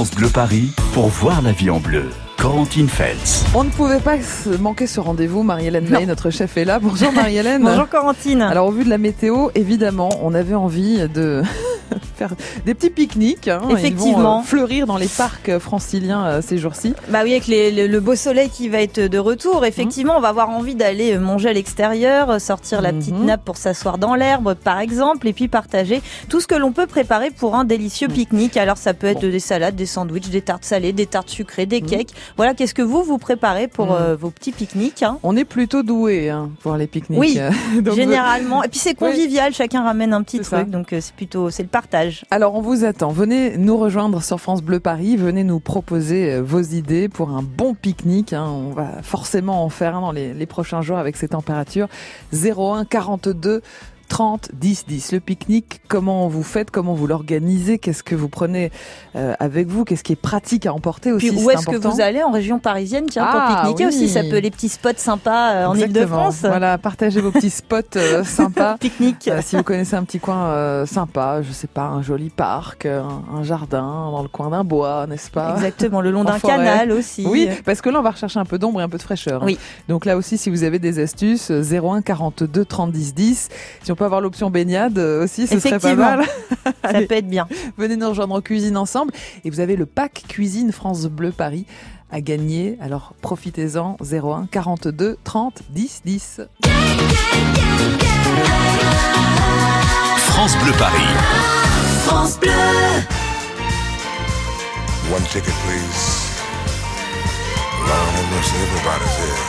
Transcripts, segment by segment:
France Bleu Paris pour voir la vie en bleu. Corentine Feltz. On ne pouvait pas manquer ce rendez-vous. Marie-Hélène May, notre chef, est là. Bonjour Marie-Hélène. Bonjour Corentine. Alors au vu de la météo, évidemment, on avait envie de faire des petits pique-niques. Hein. Effectivement. Ils vont, euh, fleurir dans les parcs franciliens euh, ces jours-ci. Bah oui, avec les, le, beau soleil qui va être de retour, effectivement, on va avoir envie d'aller manger à l'extérieur, sortir la petite Mhm. nappe pour s'asseoir dans l'herbe, par exemple, et puis partager tout ce que l'on peut préparer pour un délicieux pique-nique. Alors ça peut être Bon. des salades, des sandwichs, des tartes salées, des tartes sucrées, des Mhm. cakes. Voilà, qu'est-ce que vous vous préparez pour euh, vos petits pique-niques hein On est plutôt doué hein, pour les pique-niques. Oui, Donc, Généralement, et puis c'est convivial, chacun ramène un petit ça. truc, donc euh, c'est plutôt c'est le partage. Alors on vous attend. Venez nous rejoindre sur France Bleu Paris. Venez nous proposer euh, vos idées pour un bon pique-nique. hein. On va forcément en faire un dans les, les prochains jours avec ces températures. 01 42 30 10 10. Le pique-nique, comment vous faites Comment vous l'organisez Qu'est-ce que vous prenez euh, avec vous Qu'est-ce qui est pratique à emporter aussi Puis où est-ce que vous allez en région parisienne tiens Ah, pour pique-niquer oui. aussi ça peut les petits spots sympas euh, en. Ile-de-France. Voilà, partagez vos petits spots euh, sympas. Pique-nique. Euh, si vous connaissez un petit coin euh, sympa, je sais pas, un joli parc, un, un jardin dans le coin d'un bois, n'est-ce pas? Exactement, le long d'un canal aussi. Oui, parce que là, on va rechercher un peu d'ombre et un peu de fraîcheur. Oui. Donc là aussi, si vous avez des astuces, euh, 01 42 30 10 10. Si on peut avoir l'option baignade euh, aussi, ce serait pas mal. Ça Allez. peut être bien. Venez nous rejoindre en cuisine ensemble. Et vous avez le pack cuisine France Bleu Paris à gagner. Alors profitez-en, 01 42 30 10 10. France Bleu Paris. One ticket, please. Lord have mercy, everybody's here.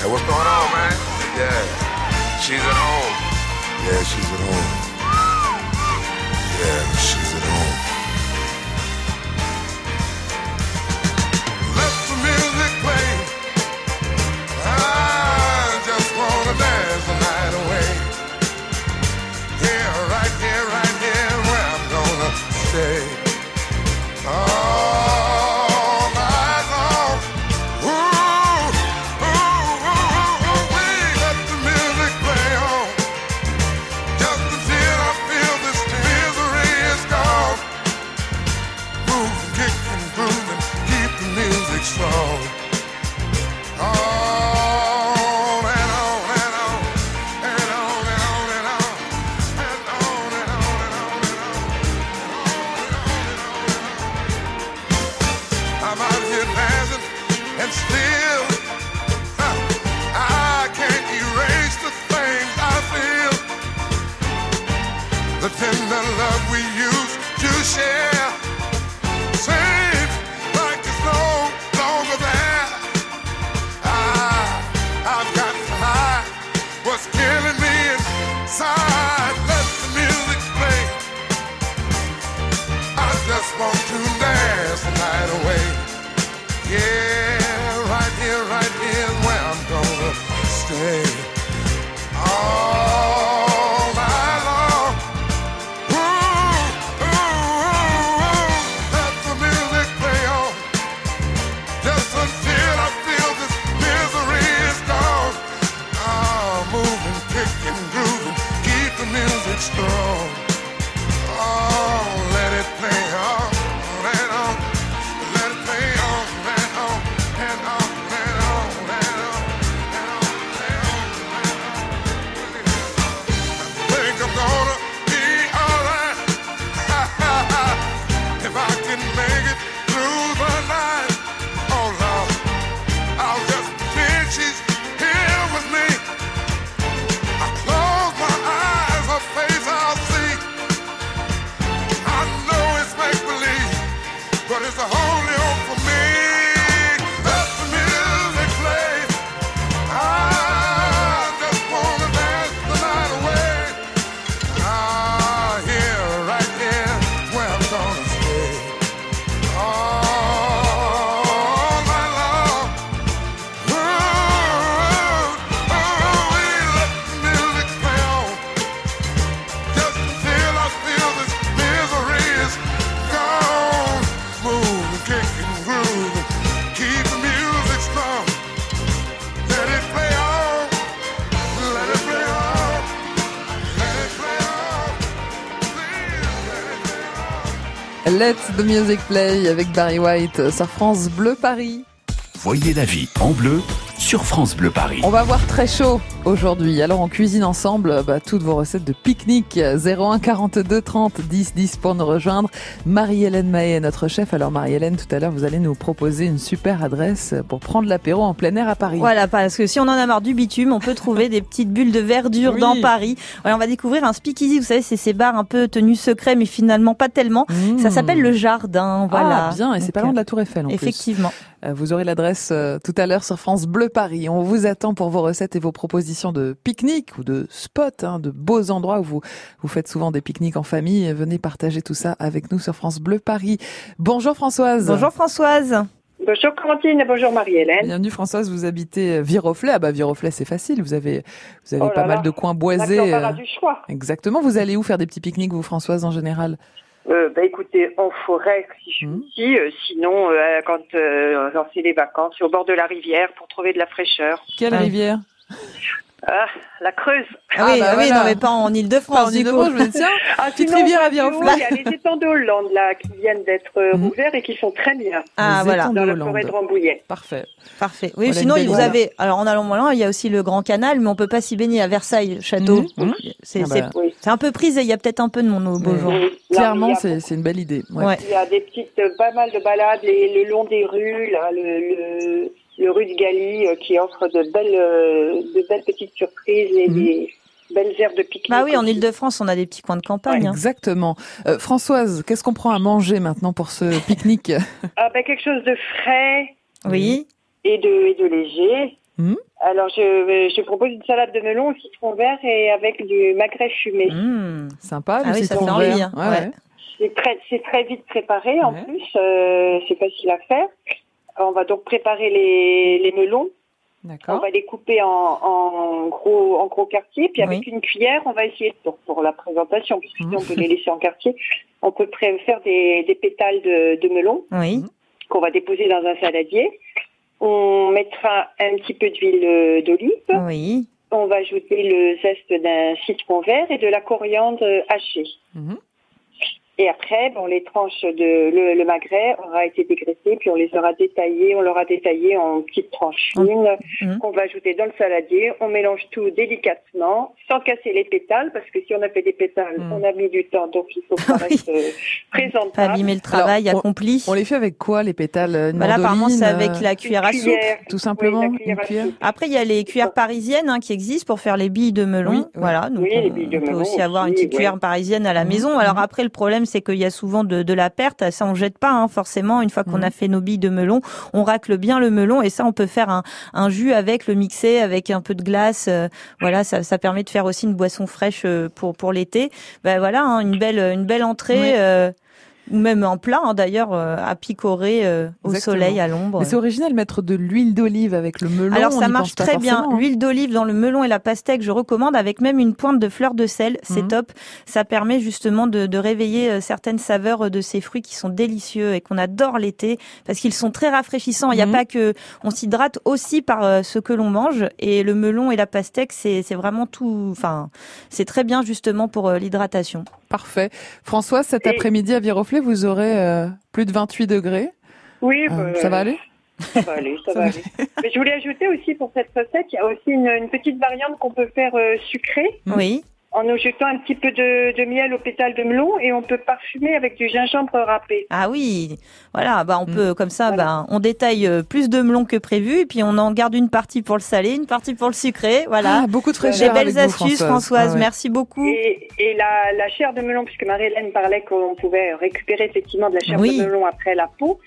Hey, what's going on, man? Yeah, she's at home. Yeah, she's at home. Yeah, she's at home. What's killing me inside. Let the music play. I just want to dance the night away. Yeah, right here, right here is where I'm gonna stay. The Music Play avec Barry White sur France Bleu Paris. Voyez la vie en bleu sur France Bleu Paris. On va avoir très chaud aujourd'hui. Alors on cuisine ensemble bah, toutes vos recettes de pique-nique. 01 42 30 10 10 pour nous rejoindre. Marie-Hélène Mahé est notre chef. Alors Marie-Hélène, tout à l'heure, vous allez nous proposer une super adresse pour prendre l'apéro en plein air à Paris. Voilà, parce que si on en a marre du bitume, on peut trouver des petites bulles de verdure Oui. dans Paris. Voilà, on va découvrir un speakeasy. Vous savez, c'est ces bars un peu tenus secrets, mais finalement pas tellement. Mmh. Ça s'appelle le Jardin. Voilà. Ah, bien, et c'est pas loin de la Tour Eiffel en. Effectivement. Euh, Vous aurez l'adresse euh, tout à l'heure sur France Bleu Paris. On vous attend pour vos recettes et vos propositions de pique-nique ou de spots, hein, de beaux endroits où vous, vous faites souvent des pique-niques en famille. Venez partager tout ça avec nous sur France Bleu Paris. Bonjour Françoise. Bonjour Françoise. Bonjour et bonjour Marie-Hélène. Bienvenue Françoise, vous habitez Viroflay. Ah bah Viroflay c'est facile, vous avez, vous avez Oh là pas là. mal de coins boisés. euh, du choix. Exactement, vous allez où faire des petits pique-niques vous Françoise en général? Euh, bah, écoutez, en forêt si je suis Mhm. ici, euh, sinon euh, quand, euh, quand c'est les vacances, c'est au bord de la rivière pour trouver de la fraîcheur. Quelle rivière? Ah, la Creuse. Ah, oui, bah ah oui, voilà. non, mais pas en Ile-de-France, du coup. Je me dis, tiens, Ah, Petite sinon, rivière à Viroflay. Il y a les étangs de Hollande là qui viennent d'être euh, Mhm. ouverts et qui sont très bien Ah, Les voilà. dans la forêt de Rambouillet. Parfait. Parfait. Oui, Voilà sinon, vous avez, alors en allant moins loin, il y a aussi le Grand Canal, mais on peut pas s'y baigner à Versailles, château. Mhm. C'est, Ah bah, c'est, Oui. un peu prisé, il y a peut-être un peu de monde au beau jour. Clairement, c'est une belle idée. Ouais. Ouais. Il y a des petites, euh, pas mal de balades les- le long des rues, là, le, le, le rue de Galie euh, qui offre de belles, euh, de belles petites surprises et Mhm. des belles aires de pique-nique. Bah oui, en. Ile-de-France, on a des petits coins de campagne. hein. Exactement. Euh, Françoise, qu'est-ce qu'on prend à manger maintenant pour ce pique-nique Ah ben quelque chose de frais Oui. et de, et de léger. Mhm. Alors je, je propose une salade de melon au citron vert et avec du magret fumé. Mmh. Sympa, le Ah oui, ça fait envie, vert. hein. Ouais. C'est très, c'est très vite préparé en Ouais. plus, euh, c'est facile à faire. On va donc préparer les, les melons. On va les couper en, en gros en gros quartiers, puis avec Oui. une cuillère, on va essayer pour, pour la présentation, puisque Mhm. sinon on peut les laisser en quartier. On peut faire des, des pétales de, de melon Oui. qu'on va déposer dans un saladier. On mettra un petit peu d'huile euh, d'olive. Oui. On va ajouter le zeste d'un citron vert et de la coriandre hachée. Mhm. Et après, bon, les tranches de le, le magret aura été dégraissé, puis on les aura détaillées, on l'aura détaillé en petites tranches fines Mhm. qu'on va ajouter dans le saladier. On mélange tout délicatement, sans casser les pétales, parce que si on a fait des pétales, Mhm. on a mis du temps, donc il faut que ça Oui. reste euh, Pas présentable. abîmer le travail Alors, accompli. On les fait avec quoi, les pétales Une Bah là, apparemment, c'est mandoline, avec euh, la cuillère à soupe. cuillère. Tout simplement, Oui, la cuillère une à cuillère. soupe. Après, il y a les cuillères parisiennes hein, qui existent pour faire les billes de melon. Oui. Voilà, donc Oui, on, les billes de on peut melon aussi avoir une petite ouais. cuillère parisienne à la Mhm. maison. Alors après, le problème, c'est qu'il y a souvent de, de la perte. Ça, on jette pas hein, forcément. Une fois qu'on Mhm. a fait nos billes de melon, on racle bien le melon et ça, on peut faire un, un jus avec le mixer, avec un peu de glace. euh, voilà, ça, ça permet de faire aussi une boisson fraîche euh, pour pour l'été. Ben voilà, hein, une belle une belle entrée. Oui. euh, ou même en plat hein, d'ailleurs euh, à picorer euh, au Exactement. soleil à l'ombre. Mais c'est original mettre de l'huile d'olive avec le melon. Alors ça marche très bien. hein. L'huile d'olive dans le melon et la pastèque, je recommande avec même une pointe de fleur de sel. C'est Mhm. top. Ça permet justement de, de réveiller euh, certaines saveurs de ces fruits qui sont délicieux et qu'on adore l'été parce qu'ils sont très rafraîchissants. Il n'y a Mhm. pas que on s'hydrate aussi par ce que l'on mange et le melon et la pastèque, c'est vraiment tout. Enfin, c'est très bien justement pour l'hydratation. Parfait. Françoise, cet Et- après-midi à Viroflay, vous aurez euh, plus de 28 degrés. Oui, Euh, bah, ça va aller? Ça va aller, ça, Ça va aller. Mais je voulais ajouter aussi pour cette recette, il y a aussi une, une petite variante qu'on peut faire euh, sucrée. Oui. En ajoutant un petit peu de, de miel au pétale de melon et on peut parfumer avec du gingembre râpé. Ah oui, voilà, bah on Mm. peut comme ça, Voilà. bah on détaille euh, plus de melon que prévu et puis on en garde une partie pour le salé, une partie pour le sucré, voilà. Ah, beaucoup de Des Des fraîcheur belles avec vous, astuces, Françoise. Ah ouais. Merci beaucoup. Et, et la, la chair de melon, puisque Marie-Hélène parlait qu'on pouvait récupérer effectivement de la chair Oui. de melon après la peau,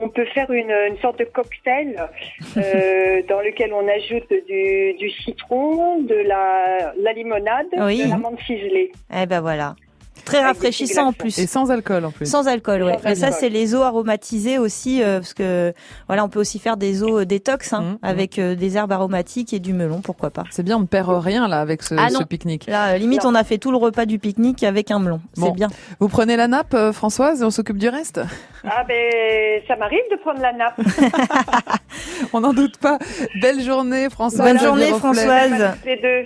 on peut faire une, une sorte de cocktail euh, dans lequel on ajoute du, du citron, de la, la limonade, Oui. de l'amande ciselée. Eh ben voilà. Très rafraîchissant en plus. Et sans alcool en plus. Sans alcool, ouais. Sans Mais ça, c'est les eaux aromatisées aussi, euh, parce que voilà, on peut aussi faire des eaux euh, détox hein, Mhm. avec euh, des herbes aromatiques et du melon, pourquoi pas. C'est bien, on ne perd rien là avec ce, Ah ce pique-nique. Là, limite, Non. on a fait tout le repas du pique-nique avec un melon. Bon. C'est bien. Vous prenez la nappe, euh, Françoise, et on s'occupe du reste? Ah ben, ça m'arrive de prendre la nappe. On n'en doute pas. Belle journée, Françoise. Bonne journée. Françoise.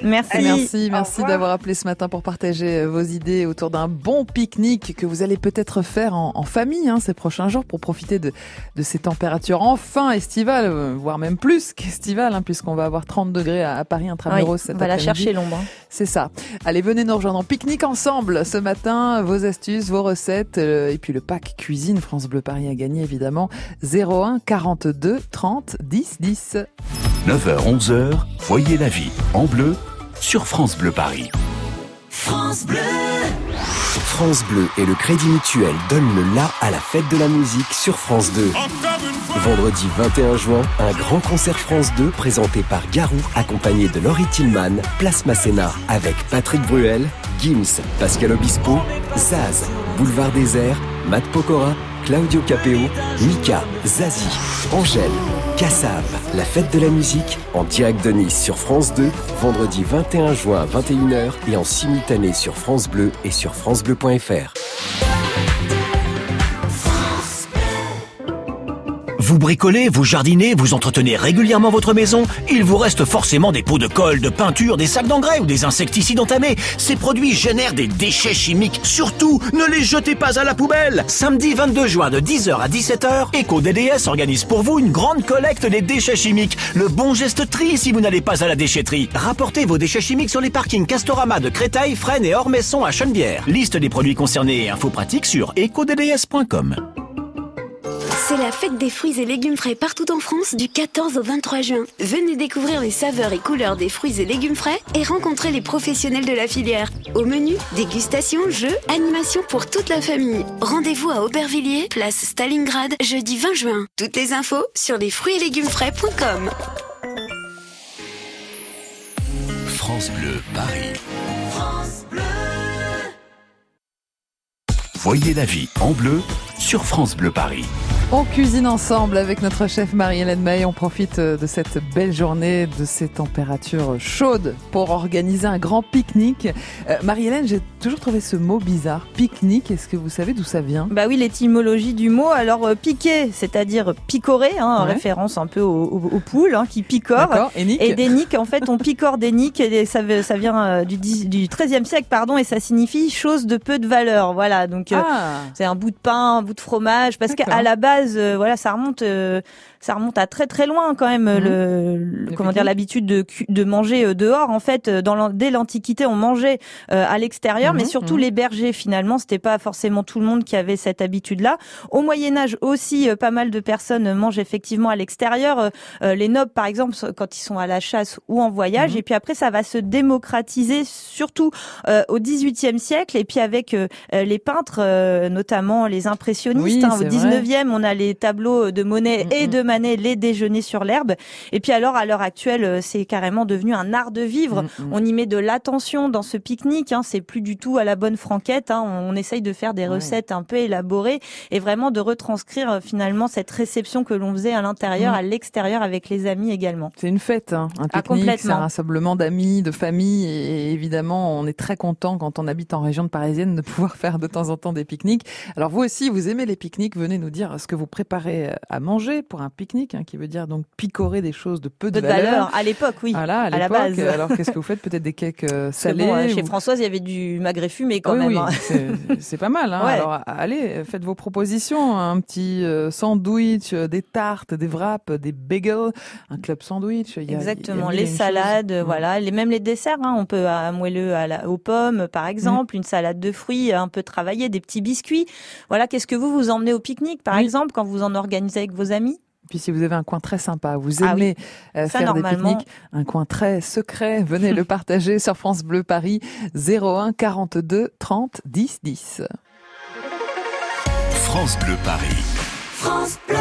Merci. Merci, merci d'avoir appelé ce matin pour partager vos idées autour d'un bon pique-nique que vous allez peut-être faire en, en famille hein, ces prochains jours pour profiter de, de ces températures enfin estivales, euh, voire même plus qu'estivales, hein, puisqu'on va avoir 30 degrés à, à Paris Oui, intramuros cet on va la après-midi. chercher l'ombre. hein. C'est ça. Allez, venez nous rejoindre en pique-nique ensemble ce matin. Vos astuces, vos recettes euh, et puis le pack cuisine France Bleu Paris a gagné évidemment 01 42 30 10 10. 9h, 11h, voyez la vie en bleu sur France Bleu Paris. France Bleu et le Crédit Mutuel donnent le la à la fête de la musique sur France 2. Vendredi 21 juin, un grand concert France 2 présenté par Garou, accompagné de Laurie Tillman, Place Masséna, avec Patrick Bruel, Gims, Pascal Obispo, Zaz, Boulevard Désert, Matt Pokora, Claudio Capeo, Mika, Zazie, Angèle, Kassav. La fête de la musique en direct de Nice sur France 2, vendredi 21 juin à 21h et en simultané sur France Bleu et sur francebleu.fr. Vous bricolez, vous jardinez, vous entretenez régulièrement votre maison, il vous reste forcément des pots de colle, de peinture, des sacs d'engrais ou des insecticides entamés. Ces produits génèrent des déchets chimiques. Surtout, ne les jetez pas à la poubelle. Samedi 22 juin de 10h à 17h, EcoDDS organise pour vous une grande collecte des déchets chimiques. Le bon geste tri si vous n'allez pas à la déchetterie. Rapportez vos déchets chimiques sur les parkings Castorama de Créteil, Fresnes et Ormesson à Chenevière. Liste des produits concernés et infos pratiques sur ecodds.com. C'est la fête des fruits et légumes frais partout en France du 14 au 23 juin. Venez découvrir les saveurs et couleurs des fruits et légumes frais et rencontrer les professionnels de la filière. Au menu, dégustation, jeux, animation pour toute la famille. Rendez-vous à Aubervilliers, place Stalingrad, jeudi 20 juin. Toutes les infos sur lesfruitsetlegumesfrais.com. France Bleu Paris. Voyez la vie en bleu sur France Bleu Paris. On cuisine ensemble avec notre chef Marie-Hélène May. On profite euh, de cette belle journée, de ces températures chaudes pour organiser un grand pique-nique. Euh, Marie-Hélène, j'ai toujours trouvé ce mot bizarre. Pique-nique, est-ce que vous savez d'où ça vient? Bah oui, l'étymologie du mot. Alors euh, piquer, c'est-à-dire picorer, hein, en Ouais. référence un peu aux, aux- aux poules hein, qui picorent. Et Nick Et des niques, en fait, on picore des niques, et ça, vient euh, du, dix- du 13e siècle, pardon, et ça signifie chose de peu de valeur. Voilà, donc Ah, c'est un bout de pain, un bout de fromage, parce qu'à la base, euh, voilà, ça remonte, euh, ça remonte à très très loin quand même. Mhm. Le, le- Le comment dire, l'habitude de, de manger euh, dehors. En fait, euh, dans dès l'Antiquité, on mangeait euh, à l'extérieur, mais Mhm, surtout mhm. les bergers. Finalement, c'était pas forcément tout le monde qui avait cette habitude-là. Au Moyen Âge aussi, euh, pas mal de personnes mangent effectivement à l'extérieur. Les nobles, par exemple, quand ils sont à la chasse ou en voyage. Mhm. Et puis après, ça va se démocratiser, surtout euh, au XVIIIe siècle. Et puis avec les peintres, euh, notamment les impressionnistes. Oui, hein, au c'est XIXe, on a les tableaux de Monet et Mhm. de Manet, les déjeuners sur l'herbe. Et puis alors, à l'heure actuelle, euh, c'est carrément devenu un art de vivre. Mm, mm. On y met de l'attention dans ce pique-nique. Hein. C'est plus du tout à la bonne franquette. Hein. On, essaye de faire des Ouais. recettes un peu élaborées et vraiment de retranscrire euh, finalement cette réception que l'on faisait à l'intérieur, Mm. à l'extérieur avec les amis également. C'est une fête, hein, un Ah, pique-nique, c'est un rassemblement d'amis, de familles, et évidemment, on est très content quand on habite en région parisienne de pouvoir faire de temps en temps des pique-niques. Alors vous aussi, vous aimez les pique-niques, venez nous dire ce que vous préparez à manger pour un pique-nique, hein, qui veut dire donc picorer des choses de peu de, de valeur. À l'époque, oui. Voilà, à, à la base. Alors qu'est-ce que vous faites? Peut-être des cakes euh, que salés bon, euh, chez ou- Françoise, il y avait du magret fumé quand oui, même. oui, hein. c'est- pas mal. Hein. Ouais. Alors allez, faites vos propositions. Un petit euh, sandwich, euh, des tartes, des wraps, des bagels, un club sandwich. il y a- il y a Exactement, les salades, choses. Voilà, les, même les desserts, on peut à moelleux à la, aux pommes, par exemple, une salade de fruits un peu travaillée, des petits biscuits. Voilà, qu'est-ce que vous vous emmenez au pique-nique, par Oui. exemple, quand vous en organisez avec vos amis Puis si vous avez un coin très sympa, vous Ah oui. aimez euh, Ça, faire des pique-niques, un coin très secret, venez le partager sur France Bleu Paris 01 42 30 10 10. France Bleu Paris. France Bleu.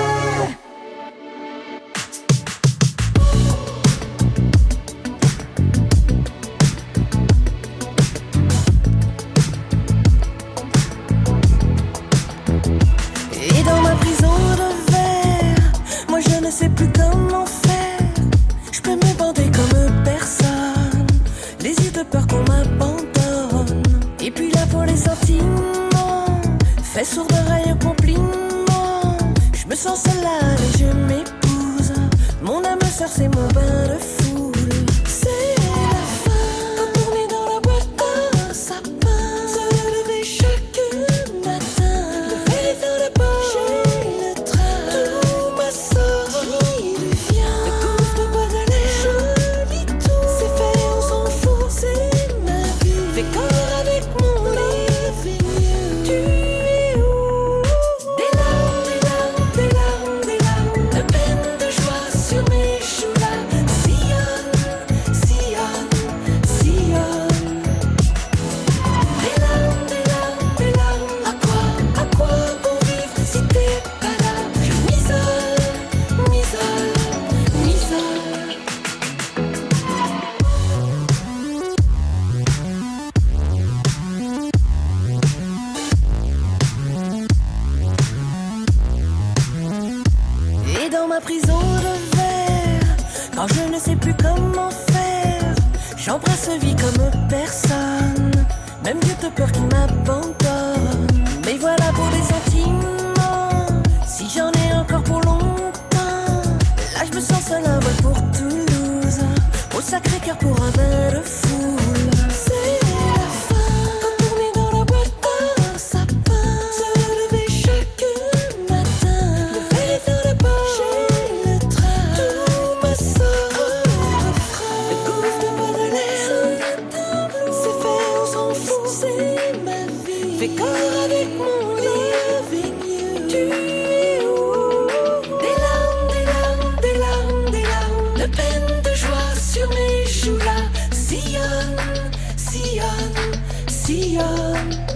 Sion, Sion, Sion.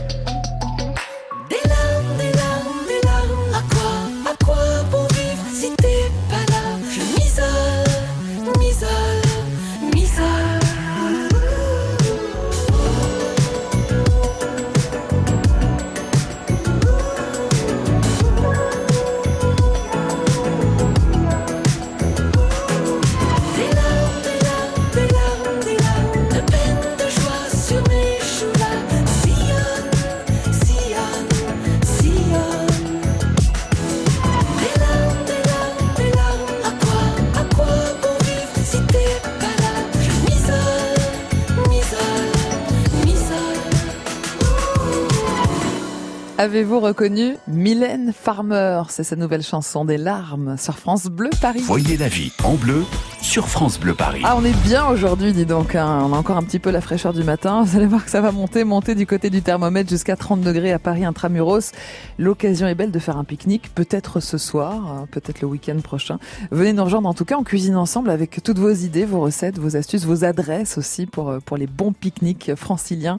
Avez-vous reconnu Mylène Farmer? C'est sa nouvelle chanson des larmes sur France Bleu Paris. Voyez la vie en bleu sur France Bleu Paris. Ah, on est bien aujourd'hui, dis donc. hein. On a encore un petit peu la fraîcheur du matin. Vous allez voir que ça va monter, monter du côté du thermomètre jusqu'à 30 degrés à Paris intramuros. L'occasion est belle de faire un pique-nique, peut-être ce soir, hein, peut-être le week-end prochain. Venez nous rejoindre en tout cas, on cuisine ensemble avec toutes vos idées, vos recettes, vos astuces, vos adresses aussi pour, euh, pour les bons pique-niques franciliens.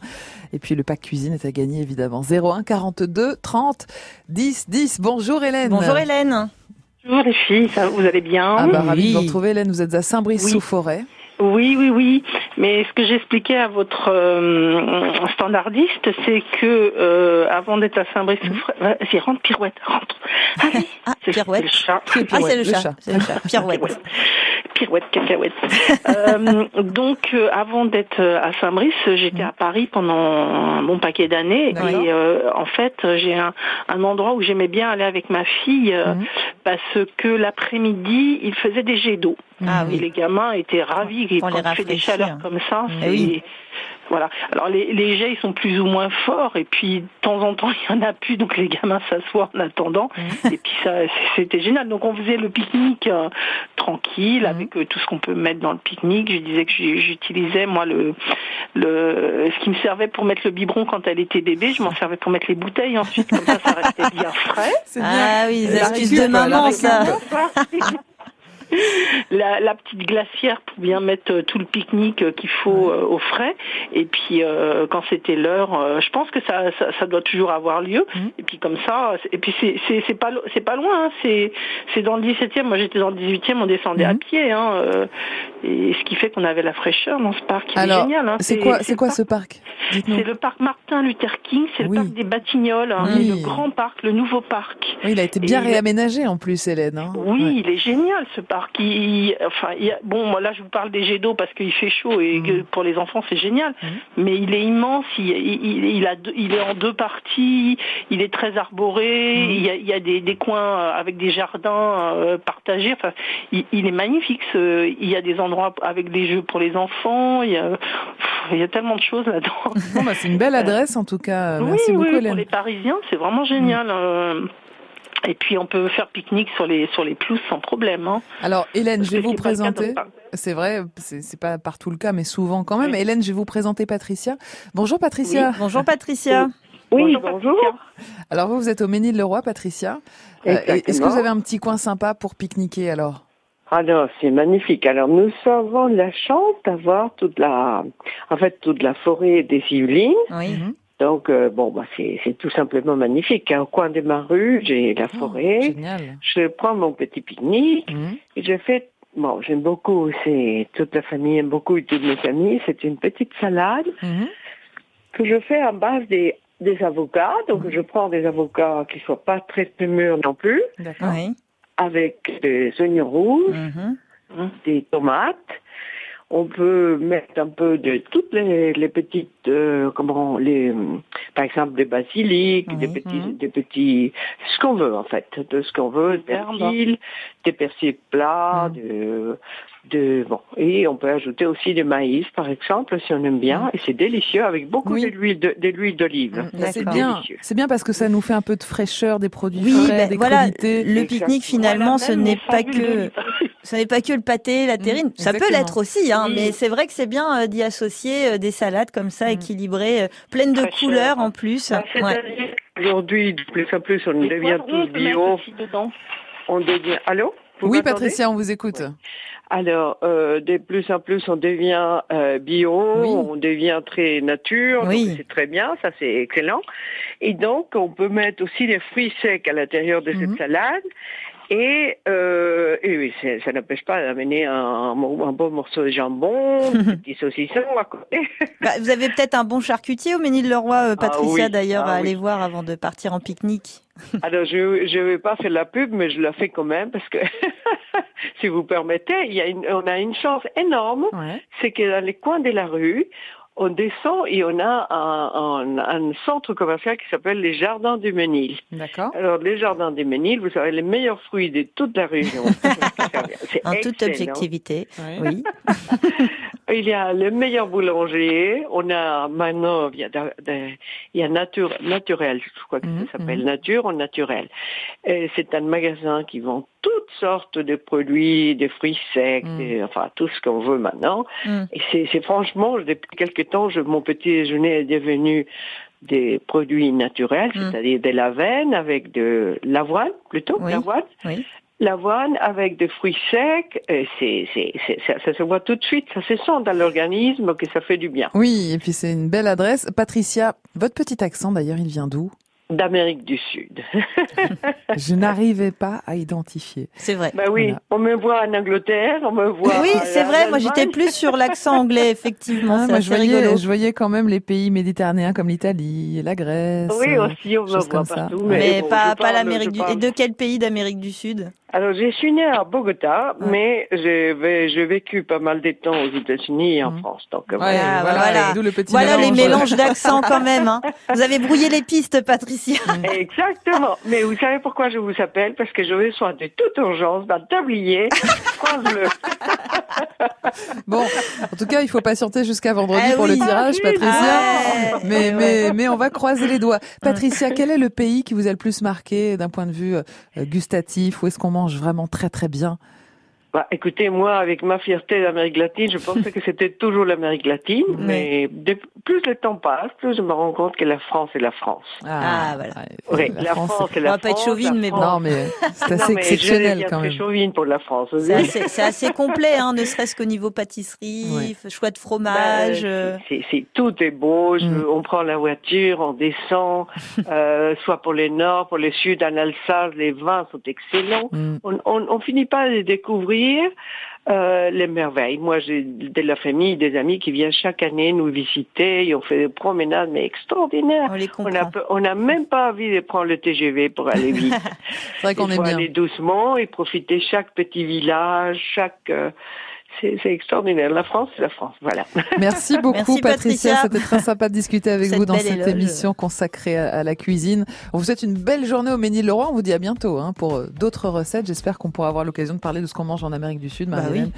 Et puis le pack cuisine est à gagner évidemment. 01 42 30 10 10. Bonjour Hélène. Bonjour Hélène. Bonjour les filles, ça, vous allez bien Ah bah, ravi de vous retrouver Hélène, vous êtes à Saint-Brice-sous-Forêt. Oui, oui, oui. Mais ce que j'expliquais à votre euh, standardiste, c'est que euh, avant d'être à Saint-Brice-sous-Forêt, vas-y, rentre, pirouette, rentre. Allez, Ah, c'est pirouette. c'est le chat. Ah, c'est le chat. C'est le chat. Pirouette. Pirouette, cacahuète. Euh, donc, euh, avant d'être euh, à Saint-Brice, j'étais à Paris pendant un bon paquet d'années. Et euh, en fait, j'ai un, un endroit où j'aimais bien aller avec ma fille euh, parce que l'après-midi, il faisait des jets d'eau. Ah Et oui. les gamins étaient ravis. Et Pour quand il fait des chaleurs comme ça, c'est... Eh oui. Voilà. Alors les, les jets ils sont plus ou moins forts et puis de temps en temps il y en a plus donc les gamins s'assoient en attendant Mm. et puis ça c'était génial donc on faisait le pique-nique euh, tranquille Mm. avec euh, tout ce qu'on peut mettre dans le pique-nique. Je disais que j'utilisais moi le le ce qui me servait pour mettre le biberon quand elle était bébé, je m'en servais pour mettre les bouteilles ensuite comme ça ça restait bien frais. C'est bien. Ah oui, les astuces de maman, ça. la, la petite glacière pour bien mettre euh, tout le pique-nique euh, qu'il faut euh, au frais. Et puis quand c'était l'heure, je pense que ça, ça, ça doit toujours avoir lieu. Mhm. Et puis comme ça, et puis c'est pas lo- c'est pas loin. hein. C'est c'est dans le 17e. Moi j'étais dans le 18e. On descendait à Mhm. pied. Hein, et ce qui fait qu'on avait la fraîcheur dans ce parc. Il est Alors, génial. Hein. c'est quoi, c'est quoi ce parc c'est le parc Martin Luther King, c'est Oui. le parc des Batignolles, Oui. le grand parc, le nouveau parc. Oui, il a été bien Et- réaménagé en plus, Hélène. Oui, Ouais. il est génial ce parc. Alors qui, enfin, il y a- bon, moi là je vous parle des jets d'eau parce qu'il fait chaud et que pour les enfants c'est génial. Mais il est immense, il, il, il- il a, deux- il est en deux parties, il est très arboré, il y a, il y a des, des coins euh, avec des jardins euh, partagés. Enfin, il, il est magnifique. ce- il y a des endroits avec des jeux pour les enfants. Il y a, pff, il y a tellement de choses là-dedans. Bon, bah, c'est une belle adresse en tout cas. Oui, Merci oui, beaucoup, oui, Hélène. pour les Parisiens, c'est vraiment génial. Et puis on peut faire pique-nique sur les sur les pelouses sans problème. Hein. Alors, Hélène, Parce je vais vous présenter. C'est vrai, c'est c'est pas partout le cas, mais souvent quand même. Hélène, je vais vous présenter Patricia. Bonjour Patricia. Bonjour Patricia. Oui, bonjour. Alors vous, vous êtes au Ménil-le-Roi, Patricia. Euh, et- Est-ce que vous avez un petit coin sympa pour pique-niquer alors? Alors, c'est magnifique. Alors, nous avons la chance d'avoir toute la, en fait, toute la forêt des Yvelines. Oui. Mhm. Donc, euh, bon, bah, c'est, c'est tout simplement magnifique. Au coin de ma rue, j'ai la forêt. Oh, Génial. Je prends mon petit pique-nique Mhm. et je fais, bon, j'aime beaucoup, c'est, toute la famille aime beaucoup et toutes mes amis. C'est une petite salade Mhm. que je fais à base des, des avocats. Donc, je prends des avocats qui soient pas très très mûrs non plus, D'accord. Oui. avec des oignons rouges. Mhm. des tomates. On peut mettre un peu de toutes les, les petites, euh, comment les, par exemple des basiliques, des Oui. petits, Mhm. des petits, ce qu'on veut en fait, de ce qu'on veut, des persil, des persils plats, Mhm. de, de bon. Et on peut ajouter aussi du maïs, par exemple, si on aime bien, et c'est délicieux avec beaucoup Oui. de l'huile de, de l'huile d'olive. C'est bien, c'est bien parce que ça nous fait un peu de fraîcheur, des produits Oui, frais, ben, des voilà, crudités. le pique-nique finalement, ce n'est pas que ce n'est pas que le pâté, la terrine. ça peut l'être aussi, hein, Oui. mais c'est vrai que c'est bien euh, d'y associer euh, des salades comme ça, Mm. équilibrées, euh, pleines de couleurs en plus. Bah, Ouais. Aujourd'hui, de plus en plus, on devient mettre bio, on devient, allô? Vous Oui, Patricia, on vous écoute. Alors, euh, de plus en plus, on devient euh, bio, Oui. on devient très nature, donc Oui. c'est très bien, ça c'est excellent. Et donc, on peut mettre aussi des fruits secs à l'intérieur de cette salade. Et, euh, et ça n'empêche pas d'amener un, un bon morceau de jambon, un petit saucisson à côté. Bah, vous avez peut-être un bon charcutier au Ménil-le-Roi, euh, Patricia, oui. d'ailleurs, Ah à oui. aller voir avant de partir en pique-nique. Alors, je je vais pas faire la pub, mais je la fais quand même parce que, si vous permettez, il y a une, on a une chance énorme Ouais. c'est que dans les coins de la rue, on descend et on a un, un- un centre commercial qui s'appelle les Jardins du Ménil. D'accord. Alors, les Jardins du Ménil, vous avez les meilleurs fruits de toute la région. En toute objectivité. Oui. Oui. Il y a le meilleur boulanger. On a maintenant, il y a, il y a nature, naturel, je crois que Mhm, ça s'appelle nature ou naturel. C'est un magasin qui vend toutes sortes de produits, des fruits secs, Mhm. enfin tout ce qu'on veut maintenant. Et c'est franchement, depuis quelque temps, je, mon petit déjeuner est devenu des produits naturels, c'est-à-dire de l'avenne avec de l'avoine plutôt, Oui. l'avoine. Oui. L'avoine avec des fruits secs, c'est, c'est- ça, ça se voit tout de suite, ça se sent dans l'organisme que ça fait du bien. Oui, et puis c'est une belle adresse. Patricia, votre petit accent d'ailleurs, il vient d'où? D'Amérique du Sud. Je n'arrivais pas à identifier. C'est vrai. Ben oui, Voilà. on me voit en Angleterre, on me voit. Oui, c'est vrai. Moi, j'étais plus sur l'accent anglais, effectivement. Ah, moi, je voyais, rigolo. je voyais quand même les pays méditerranéens comme l'Italie, la Grèce. Oui, euh, aussi, on me voit comme ça. partout. Mais bon, pas, l'Amérique du. parle- Et de quel pays d'Amérique du Sud? Alors, je suis née à Bogota, mais j'ai vé- j'ai vécu pas mal de temps aux États-Unis et en Mhm. France. Donc, Ouais, voilà. Ah, voilà, voilà. d'où le petit Voilà les mélange. mélanges d'accents quand même. Hein. Vous avez brouillé les pistes, Patricia. Exactement. Mais vous savez pourquoi je vous appelle? Parce que je vais soin de toute urgence d'un tablier Bleu. Bon, en tout cas, il faut patienter jusqu'à vendredi Ah pour oui. le tirage, Patricia. Ah. Mais, mais, mais on va croiser les doigts. Patricia, quel est le pays qui vous a le plus marqué d'un point de vue euh, gustatif? Où est-ce qu'on mange? Vraiment très très bien Bah, écoutez, moi, avec ma fierté d'Amérique latine, je pensais que c'était toujours l'Amérique latine, mais de- plus le temps passe, plus je me rends compte que la France est la France. Ah, voilà. Oui, la, France, est la On va pas être France, chauvine, mais bon. France. Non, mais c'est Non, assez exceptionnel quand même. chauvine pour la France. C'est assez, c'est assez complet, hein, ne serait-ce qu'au niveau pâtisserie, choix de fromage. Ben, euh, tout est beau. Je- Mm. On prend la voiture, on descend, euh, soit pour les nord, pour le sud, en Alsace, les vins sont excellents. Mm. On, on, on finit pas de les découvrir euh, les merveilles. Moi, j'ai de la famille, des amis qui viennent chaque année nous visiter. Et on fait des promenades, mais extraordinaires. On les comprend. n'a même pas envie de prendre le TGV pour aller vite. C'est vrai qu'on bien. aller doucement et profiter chaque petit village, chaque. euh, c'est c'est extraordinaire. La France, c'est la France. Voilà. Merci beaucoup Merci, Patricia, Patricia. c'était très sympa de discuter avec Cette vous dans cette éloge. émission consacrée à, à la cuisine. On vous souhaite une belle journée au Ménil-le-Roi, on vous dit à bientôt hein, pour euh, d'autres recettes. J'espère qu'on pourra avoir l'occasion de parler de ce qu'on mange en Amérique du Sud, Bah Marie-Hélène.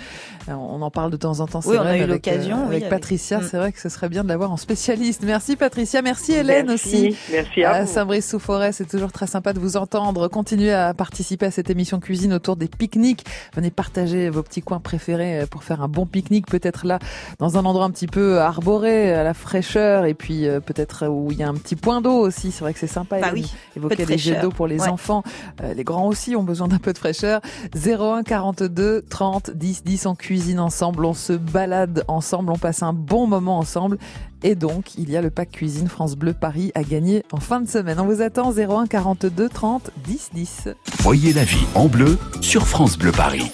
Euh, On en parle de temps en temps, c'est Oui, on vrai, a eu euh, l'occasion, oui, avec avec- Patricia, Mm. c'est vrai que ce serait bien de l'avoir en spécialiste. Merci Patricia, merci Hélène Merci. aussi. Merci à À vous. Saint-Brice-sous-Forêt, c'est toujours très sympa de vous entendre. Continuez à participer à cette émission cuisine autour des pique-niques. Venez partager vos petits coins préférés pour faire un bon pique-nique, peut-être là, dans un endroit un petit peu arboré, à la fraîcheur, et puis euh, peut-être où il y a un petit point d'eau aussi. C'est vrai que c'est sympa. Bah oui, évoquer peu de les jets d'eau pour les Ouais. enfants. Euh, les grands aussi ont besoin d'un peu de fraîcheur. 01 42 30 10 10 on cuisine ensemble, on se balade ensemble, on passe un bon moment ensemble. Et donc, il y a le pack cuisine France Bleu Paris à gagner en fin de semaine. On vous attend 01 42 30 10 10. Voyez la vie en bleu sur France Bleu Paris.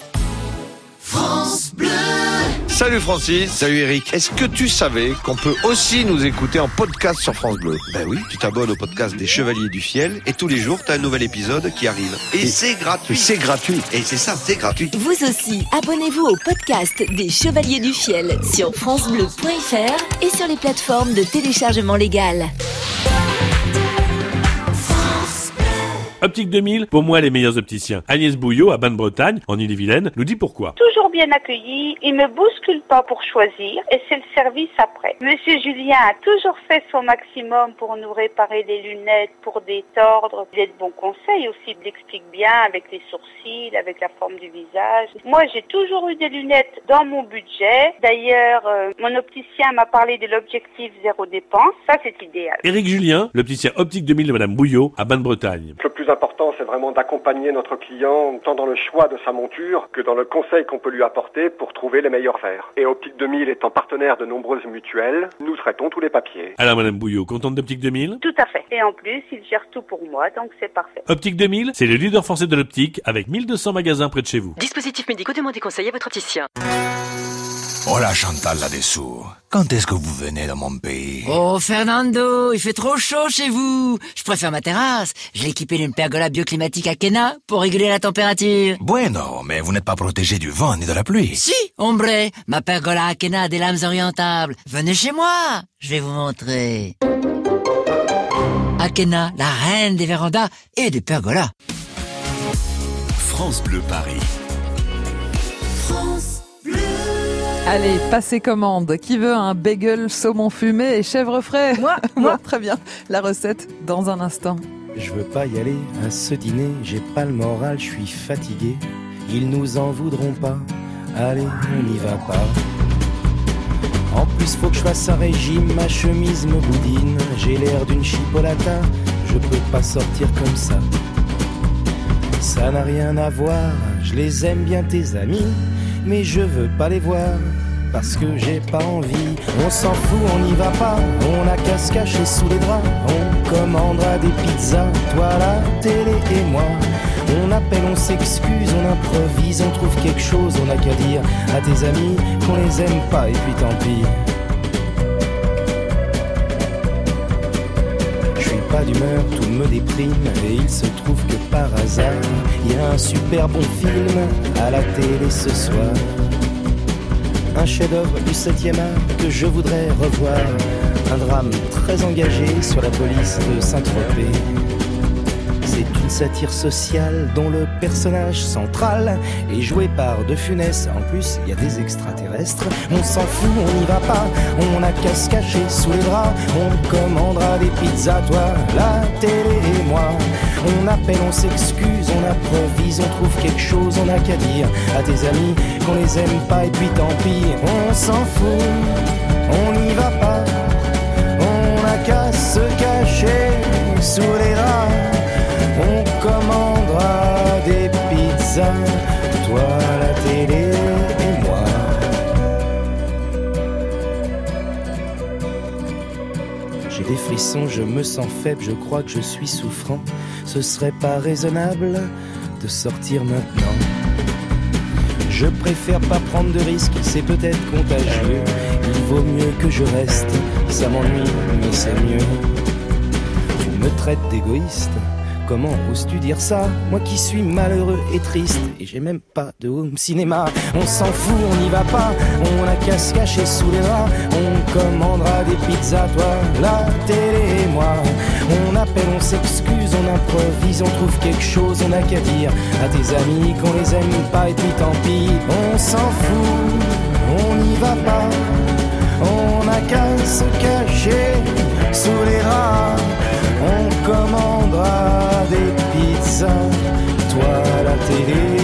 Salut Francis, salut Eric. Est-ce que tu savais qu'on peut aussi nous écouter en podcast sur France Bleu? Ben oui, tu t'abonnes au podcast des Chevaliers du Fiel et tous les jours, tu as un nouvel épisode qui arrive. Et, c'est gratuit. C'est gratuit. Et c'est ça, c'est gratuit. Vous aussi, abonnez-vous au podcast des Chevaliers du Fiel sur francebleu.fr et sur les plateformes de téléchargement légal. Optique 2000, pour moi les meilleurs opticiens. Agnès Bouillot à Basse-Bretagne, en Ille-et-Vilaine, nous dit pourquoi. Bien accueilli, il me bouscule pas pour choisir et c'est le service après. Monsieur Julien a toujours fait son maximum pour nous réparer des lunettes, pour détordre. Il est de bons conseils aussi, il explique bien avec les sourcils, avec la forme du visage. Moi j'ai toujours eu des lunettes dans mon budget. D'ailleurs, euh, mon opticien m'a parlé de l'objectif zéro dépense. Ça c'est idéal. Éric Julien, l'opticien Optique 2000 de Madame Bouillot à Basse-Bretagne. Le plus important, c'est vraiment d'accompagner notre client tant dans le choix de sa monture que dans le conseil qu'on peut lui apporter pour trouver les meilleurs verres. Et Optique 2000 étant partenaire de nombreuses mutuelles, nous traitons tous les papiers. Alors Madame Bouillot, contente d'Optique 2000 Tout à fait. Et en plus, il gère tout pour moi, donc c'est parfait. Optique 2000, c'est le leader français de l'optique avec 1200 magasins près de chez vous. Dispositifs médicaux, demandez conseil à votre opticien. Hola Chantal là-dessous. Quand est-ce que vous venez dans mon pays? Oh Fernando, il fait trop chaud chez vous. Je préfère ma terrasse. Je l'ai équipée d'une pergola bioclimatique à Kena pour réguler la température. Bueno, mais vous n'êtes pas protégé du vent ni de la pluie. Si, hombre, ma pergola à Kena a des lames orientables. Venez chez moi, je vais vous montrer. Akena, la reine des vérandas et des pergolas. France Bleu Paris. Allez, passez commande. Qui veut un bagel saumon fumé et chèvre frais Moi, moi. Très bien. La recette dans un instant. Je veux pas y aller à ce dîner, j'ai pas le moral, je suis fatigué. Ils nous en voudront pas, allez, on n'y va pas. En plus, faut que je fasse un régime, ma chemise me boudine. J'ai l'air d'une chipolata, je peux pas sortir comme ça. Ça n'a rien à voir, je les aime bien tes amis, mais je veux pas les voir. Parce que j'ai pas envie, on s'en fout, on n'y va pas, on a qu'à se cacher sous les draps, on commandera des pizzas, toi la télé et moi. On appelle, on s'excuse, on improvise, on trouve quelque chose, on a qu'à dire à tes amis qu'on les aime pas et puis tant pis. D'humeur, tout me déprime et il se trouve que par hasard, il y a un super bon film à la télé ce soir. Un chef-d'œuvre du 7e art que je voudrais revoir. Un drame très engagé sur la police de Saint-Tropez. Satire sociale dont le personnage central est joué par De Funès. En plus, il y a des extraterrestres. On s'en fout, on n'y va pas. On a qu'à se cacher sous les draps. On commandera des pizzas, toi, la télé et moi. On appelle, on s'excuse, on improvise, on trouve quelque chose, on a qu'à dire à tes amis qu'on les aime pas et puis tant pis. On s'en fout, on n'y va pas. On a qu'à se cacher sous les draps. On commandera des pizzas, toi la télé et moi. J'ai des frissons, je me sens faible, je crois que je suis souffrant. Ce serait pas raisonnable de sortir maintenant. Je préfère pas prendre de risques, c'est peut-être contagieux. Il vaut mieux que je reste, ça m'ennuie, mais c'est mieux. Tu me traites d'égoïste. Comment oses-tu dire ça? Moi qui suis malheureux et triste Et j'ai même pas de home cinéma. On s'en fout, on n'y va pas. On a qu'à se cacher sous les draps. On commandera des pizzas, toi, la télé et moi. On appelle, on s'excuse, on improvise On trouve quelque chose, on a qu'à dire À tes amis qu'on les aime pas Et puis tant pis, on s'en fout On n'y va pas. On a qu'à se cacher sous les draps. On commandera toi la télé,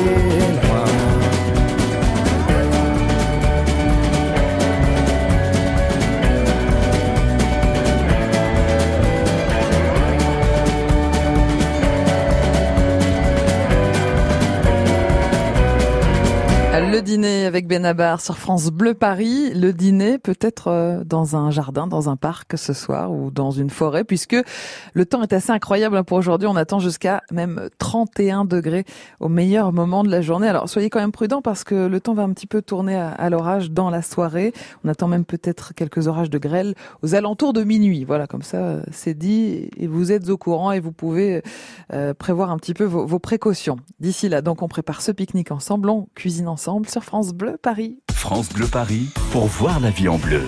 avec Benabar sur France Bleu Paris. Le dîner peut-être euh, dans un jardin, dans un parc ce soir ou dans une forêt puisque le temps est assez incroyable hein, pour aujourd'hui. On attend jusqu'à même 31 degrés au meilleur moment de la journée. Alors soyez quand même prudents parce que le temps va un petit peu tourner à, à l'orage dans la soirée. On attend même peut-être quelques orages de grêle aux alentours de minuit. Voilà, comme ça euh, c'est dit et vous êtes au courant et vous pouvez euh, prévoir un petit peu vos, vos précautions. D'ici là, donc on prépare ce pique-nique ensemble, on cuisine ensemble sur France Bleu France Bleu Paris pour voir la vie en bleu.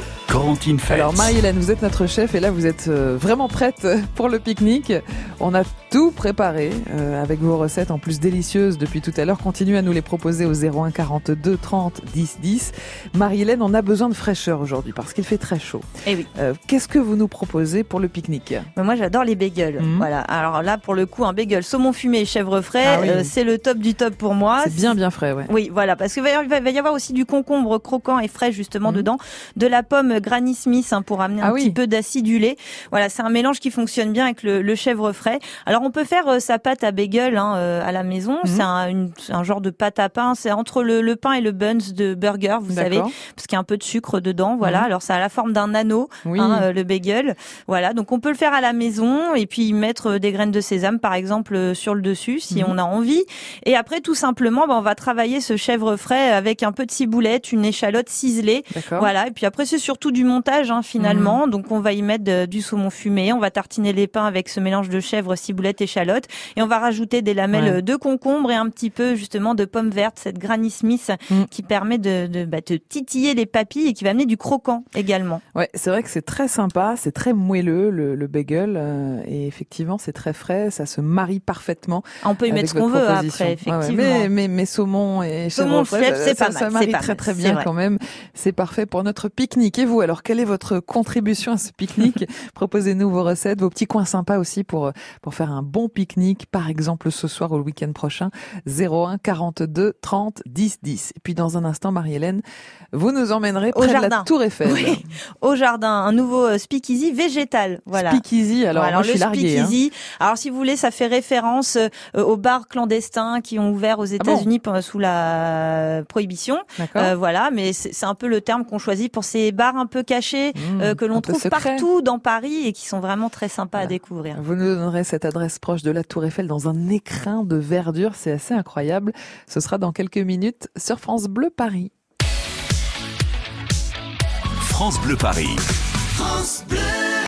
Alors Marie-Hélène, vous êtes notre chef et là vous êtes euh, vraiment prête pour le pique-nique. On a tout préparé euh, avec vos recettes en plus délicieuses depuis tout à l'heure. Continuez à nous les proposer au 01 42 30 10 10. Marie-Hélène, on a besoin de fraîcheur aujourd'hui parce qu'il fait très chaud. Eh oui. Euh, Qu'est-ce que vous nous proposez pour le pique-nique? Moi j'adore les bagels. Voilà. Alors là pour le coup un bagel saumon fumé et chèvre frais, Ah oui. euh, c'est le top du top pour moi. C'est bien bien frais, ouais. Oui, voilà, parce qu'il va, y- va- va y avoir aussi du concombre croquant et frais justement dedans, de la pomme Granny Smith hein, pour amener un. Ah oui. petit peu d'acidulé. Voilà, c'est un mélange qui fonctionne bien avec le, le chèvre frais. Alors on peut faire euh, sa pâte à bagel hein, euh, à la maison. Mhm. C'est un, un genre de pâte à pain. C'est entre le, le pain et le buns de burger, vous savez, parce qu'il y a un peu de sucre dedans. Voilà, Mhm. alors ça a la forme d'un anneau, Oui. hein, euh, le bagel. Voilà, donc on peut le faire à la maison et puis mettre des graines de sésame par exemple sur le dessus si Mhm. on a envie. Et après tout simplement, bah, on va travailler ce chèvre frais avec un peu de ciboulette, une échalote ciselée. Voilà, et puis après c'est surtout du montage hein, finalement. Donc on va y mettre de- du saumon fumé, on va tartiner les pains avec ce mélange de chèvre, ciboulette, échalote et on va rajouter des lamelles Ouais. de concombre et un petit peu justement de pommes vertes, cette Granny Smith Mm. qui permet de, de bah, te titiller les papilles et qui va amener du croquant également. Ouais, c'est vrai que c'est très sympa, c'est très moelleux le, le bagel euh, et effectivement c'est très frais, ça se marie parfaitement. Ah, On peut y mettre ce qu'on veut proposition. après, ouais. effectivement. Mais, mais, mais saumon et Saumon chèvre c'est pas ça mal, marie pas très mal, très bien quand même. C'est parfait pour notre pique-nique. Et vous, alors quelle est votre contribution à ce pique-nique? Proposez-nous vos recettes, vos petits coins sympas aussi pour pour faire un bon pique-nique, par exemple ce soir ou le week-end prochain. 01 42 30 10 10. Et puis dans un instant, Marie-Hélène, vous nous emmènerez Au près de jardin. la Tour Eiffel. Oui, au jardin, un nouveau euh, speakeasy végétal. Voilà. Speakeasy, alors moi je suis larguée. hein. Alors si vous voulez, ça fait référence euh, aux bars clandestins qui ont ouvert aux Ah bon États-Unis sous la prohibition. D'accord. Euh, voilà, mais c'est un peu le terme qu'on choisit pour ces bars un peu cachés Mmh, euh, que l'on trouve partout dans Paris et qui sont vraiment très sympas à découvrir. Vous nous donnerez cette adresse proche de la Tour Eiffel dans un écrin de verdure. C'est assez incroyable. Ce sera dans quelques minutes sur France Bleu Paris. France Bleu Paris. France Bleu.